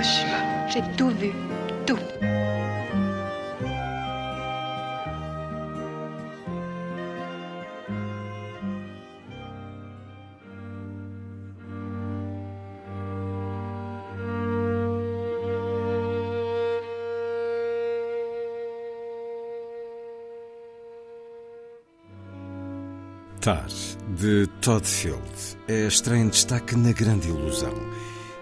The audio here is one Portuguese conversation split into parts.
Hiroshima. J'ai tout vu. Tout. Tar, de Todd Field, é estreia em destaque na Grande Ilusão.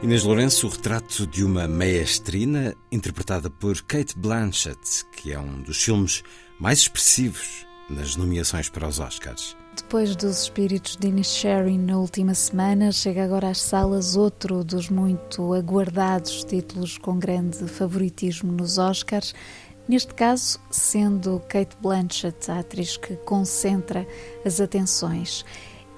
Inês Lourenço, o retrato de uma maestrina interpretada por Kate Blanchett, que é um dos filmes mais expressivos nas nomeações para os Oscars. Depois dos espíritos de Inisherin na última semana, chega agora às salas outro dos muito aguardados títulos com grande favoritismo nos Oscars. Neste caso, sendo Kate Blanchett a atriz que concentra as atenções.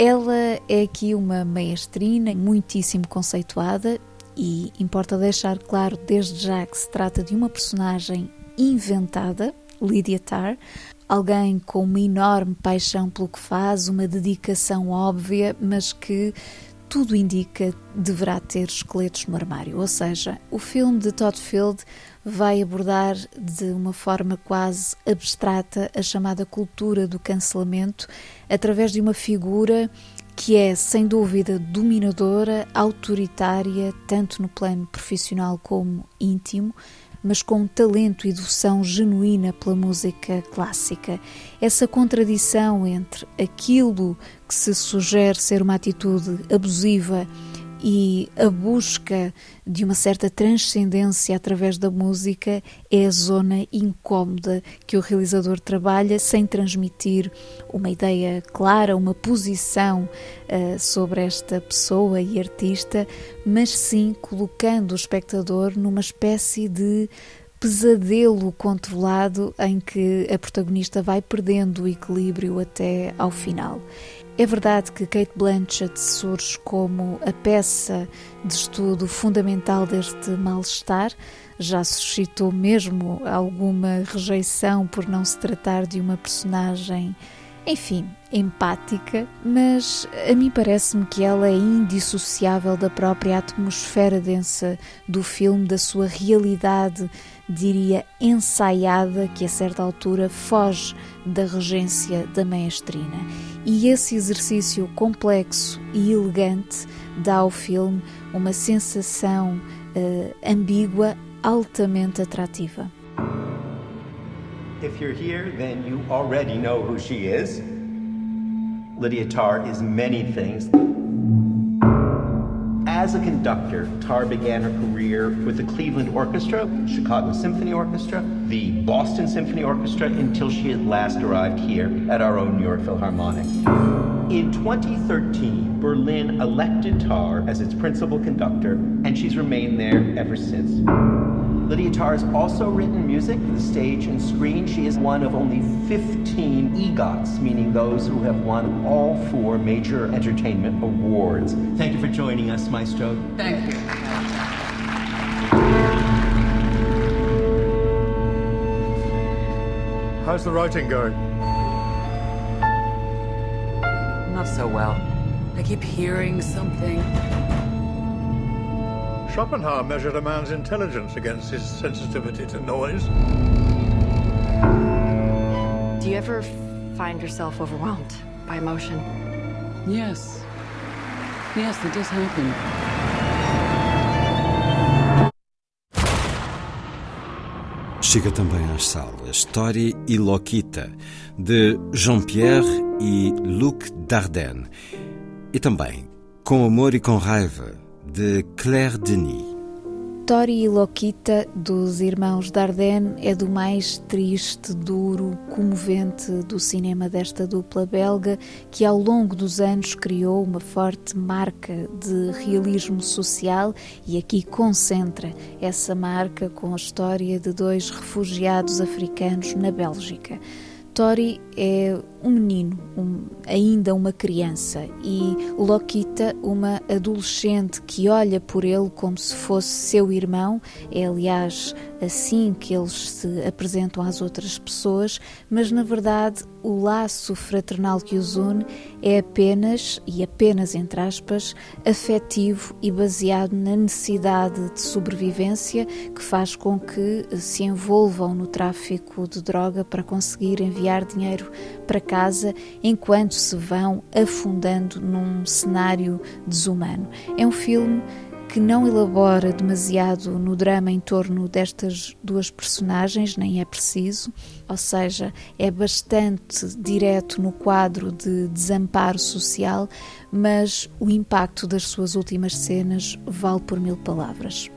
Ela é aqui uma maestrina muitíssimo conceituada e importa deixar claro desde já que se trata de uma personagem inventada, Lydia Tarr, alguém com uma enorme paixão pelo que faz, uma dedicação óbvia, mas que tudo indica deverá ter esqueletos no armário. Ou seja, o filme de Todd Field vai abordar de uma forma quase abstrata a chamada cultura do cancelamento através de uma figura que é, sem dúvida, dominadora, autoritária, tanto no plano profissional como íntimo, mas com talento e devoção genuína pela música clássica. Essa contradição entre aquilo que se sugere ser uma atitude abusiva e a busca de uma certa transcendência através da música é a zona incómoda que o realizador trabalha sem transmitir uma ideia clara, uma posição uh, sobre esta pessoa e artista, mas sim colocando o espectador numa espécie de pesadelo controlado em que a protagonista vai perdendo o equilíbrio até ao final. É verdade que Kate Blanchett surge como a peça de estudo fundamental deste mal-estar, já suscitou mesmo alguma rejeição por não se tratar de uma personagem, enfim, empática, mas a mim parece-me que ela é indissociável da própria atmosfera densa do filme, da sua realidade, diria, ensaiada, que a certa altura foge da regência da maestrina. E esse exercício complexo e elegante dá ao filme uma sensação uh, ambígua altamente atrativa. If you're here, then you already know who she is. Lydia Tarr is many things. As a conductor, Tar began her career with the Cleveland Orchestra, Chicago Symphony Orchestra, the Boston Symphony Orchestra, until she at last arrived here at our own New York Philharmonic. In 2013, Berlin elected Tar as its principal conductor, and she's remained there ever since. Lydia Tarr has also written music for the stage and screen. She is one of only 15 EGOTs, meaning those who have won all four major entertainment awards. Thank you for joining us, Maestro. Thank you. How's the writing going? Not so well. I keep hearing something. Schopenhauer measured a man's intelligence against his sensitivity to noise. Do you ever find yourself overwhelmed by emotion? Yes. Yes, it does happen. Chega também às salas Story e Lokita, de Jean-Pierre e Luc Dardenne. E também Com Amor e com Raiva, de Claire Denis. Tori e Lokita, dos irmãos Dardenne, é do mais triste, duro, comovente do cinema desta dupla belga, que ao longo dos anos criou uma forte marca de realismo social e aqui concentra essa marca com a história de dois refugiados africanos na Bélgica. Tori é um menino, um, ainda uma criança, e Lokita, uma adolescente que olha por ele como se fosse seu irmão. É, aliás, assim que eles se apresentam às outras pessoas, mas na verdade o laço fraternal que os une é apenas, e apenas entre aspas, afetivo e baseado na necessidade de sobrevivência que faz com que se envolvam no tráfico de droga para conseguir enviar dinheiro para casa enquanto se vão afundando num cenário desumano. É um filme que não elabora demasiado no drama em torno destas duas personagens, nem é preciso, ou seja, é bastante direto no quadro de desamparo social, mas o impacto das suas últimas cenas vale por mil palavras.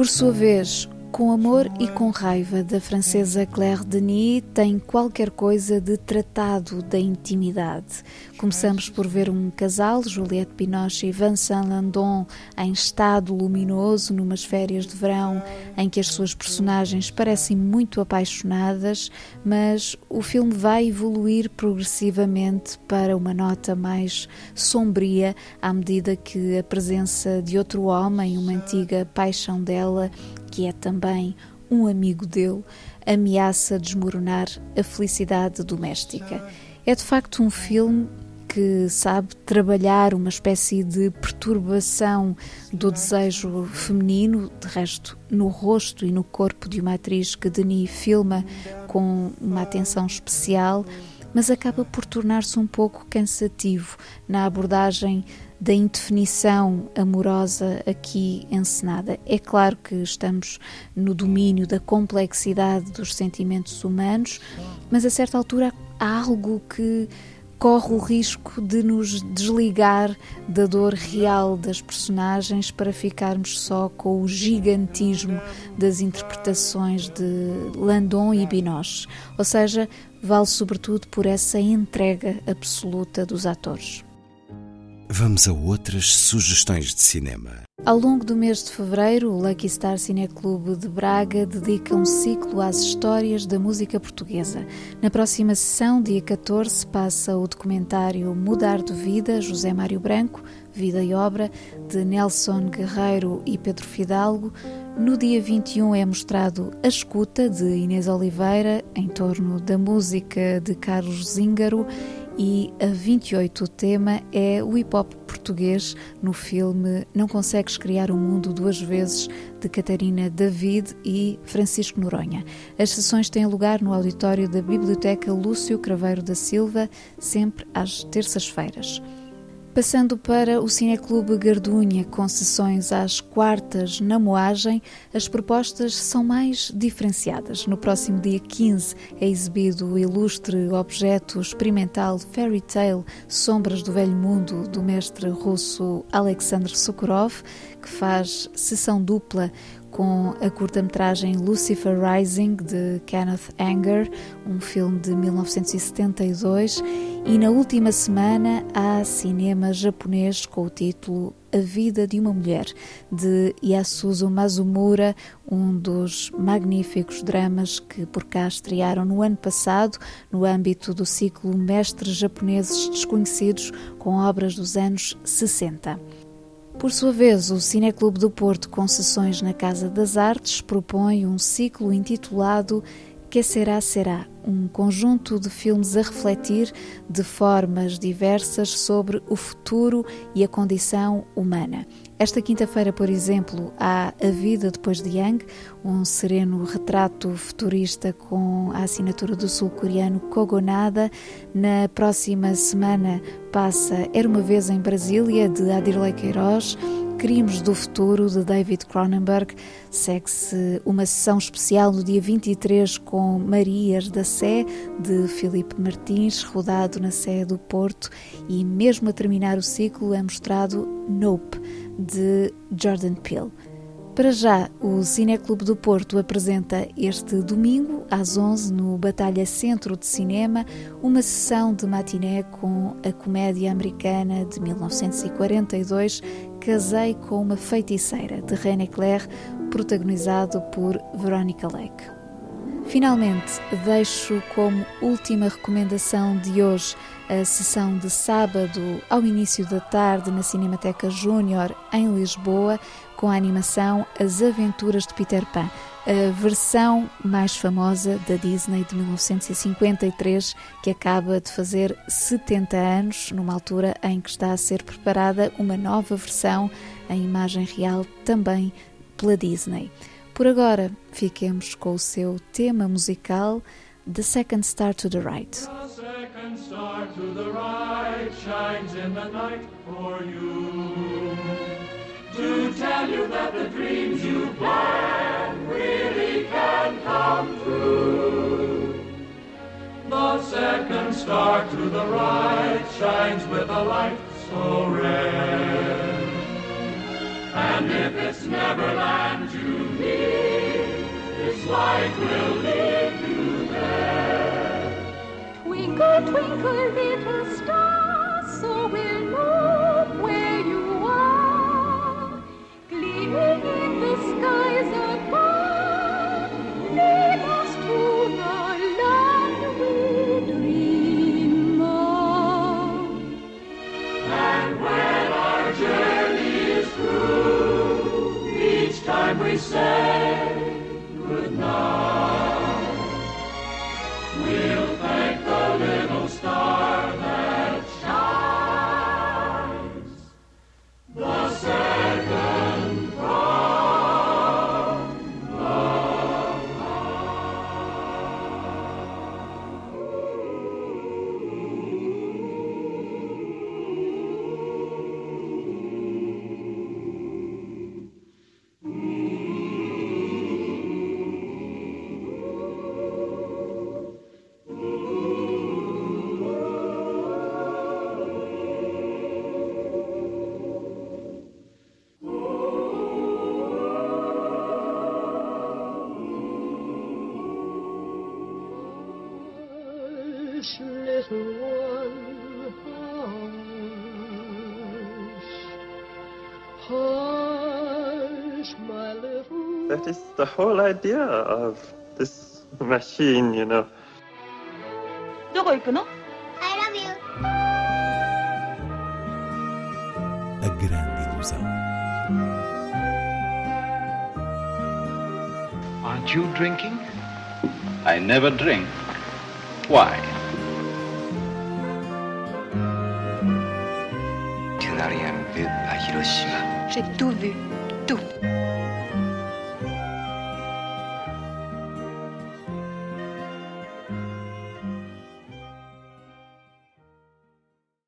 Por sua vez, com amor e com raiva da francesa Claire Denis tem qualquer coisa de tratado da intimidade. Começamos por ver um casal, Juliette Binoche e Vincent Landon, em estado luminoso, numas férias de verão, em que as suas personagens parecem muito apaixonadas, mas o filme vai evoluir progressivamente para uma nota mais sombria à medida que a presença de outro homem, uma antiga paixão dela, que é também um amigo dele, ameaça desmoronar a felicidade doméstica. É de facto um filme que sabe trabalhar uma espécie de perturbação do desejo feminino, de resto, no rosto e no corpo de uma atriz que Denis filma com uma atenção especial, mas acaba por tornar-se um pouco cansativo na abordagem da indefinição amorosa aqui encenada. É claro que estamos no domínio da complexidade dos sentimentos humanos, mas a certa altura há algo que corre o risco de nos desligar da dor real das personagens para ficarmos só com o gigantismo das interpretações de Landon e Binoche. Ou seja, vale sobretudo por essa entrega absoluta dos atores. Vamos a outras sugestões de cinema. Ao longo do mês de fevereiro, o Lucky Star Cineclube de Braga dedica um ciclo às histórias da música portuguesa. Na próxima sessão, dia 14, passa o documentário Mudar de Vida, José Mário Branco, Vida e Obra, de Nelson Guerreiro e Pedro Fidalgo. No dia 21 é mostrado A Escuta, de Inês Oliveira, em torno da música de Carlos Zíngaro e a 28 o tema é o hip hop português no filme Não Consegues Criar o um Mundo Duas Vezes de Catarina David e Francisco Noronha. As sessões têm lugar no auditório da Biblioteca Lúcio Craveiro da Silva, sempre às terças-feiras. Passando para o Cineclube Gardunha, com sessões às quartas na Moagem, as propostas são mais diferenciadas. No próximo dia 15 é exibido o ilustre objeto experimental Fairy Tale Sombras do Velho Mundo, do mestre russo Alexander Sokurov, que faz sessão dupla com a curta-metragem Lucifer Rising de Kenneth Anger, um filme de 1972, e na última semana há cinema japonês com o título A Vida de uma Mulher, de Yasuzo Mazumura, um dos magníficos dramas que por cá estrearam no ano passado, no âmbito do ciclo Mestres Japoneses Desconhecidos, com obras dos anos 60. Por sua vez, o Cineclube do Porto, com sessões na Casa das Artes, propõe um ciclo intitulado Que Será Será, um conjunto de filmes a refletir de formas diversas sobre o futuro e a condição humana. Esta quinta-feira, por exemplo, há A Vida Depois de Yang, um sereno retrato futurista com a assinatura do sul-coreano Kogonada. Na próxima semana passa Era uma Vez em Brasília, de Adirley Queiroz, Crimes do Futuro, de David Cronenberg. Segue-se uma sessão especial no dia 23 com Marias da Sé, de Filipe Martins, rodado na Sé do Porto. E mesmo a terminar o ciclo é mostrado Nope, de Jordan Peele. Para já, o Cineclube do Porto apresenta este domingo, às 11 no Batalha Centro de Cinema, uma sessão de matiné com a comédia americana de 1942 Casei com uma Feiticeira, de René Clair, protagonizado por Veronica Lake. Finalmente, deixo como última recomendação de hoje a sessão de sábado ao início da tarde na Cinemateca Júnior em Lisboa, com a animação As Aventuras de Peter Pan, a versão mais famosa da Disney de 1953, que acaba de fazer 70 anos, numa altura em que está a ser preparada uma nova versão em imagem real também pela Disney. Por agora, fiquemos com o seu tema musical The Second Star to the Right. The second star to the right shines in the night for you. to tell you that the dreams you plan really can come true. The second star to the right shines with a light so red. And if it's Neverland you need, this light will lead you there. Twinkle, twinkle, we say That is the whole idea of this machine, you know. どこ行くの I love you. A grande ilusão. Aren't you drinking? I never drink. Why? Tout vu.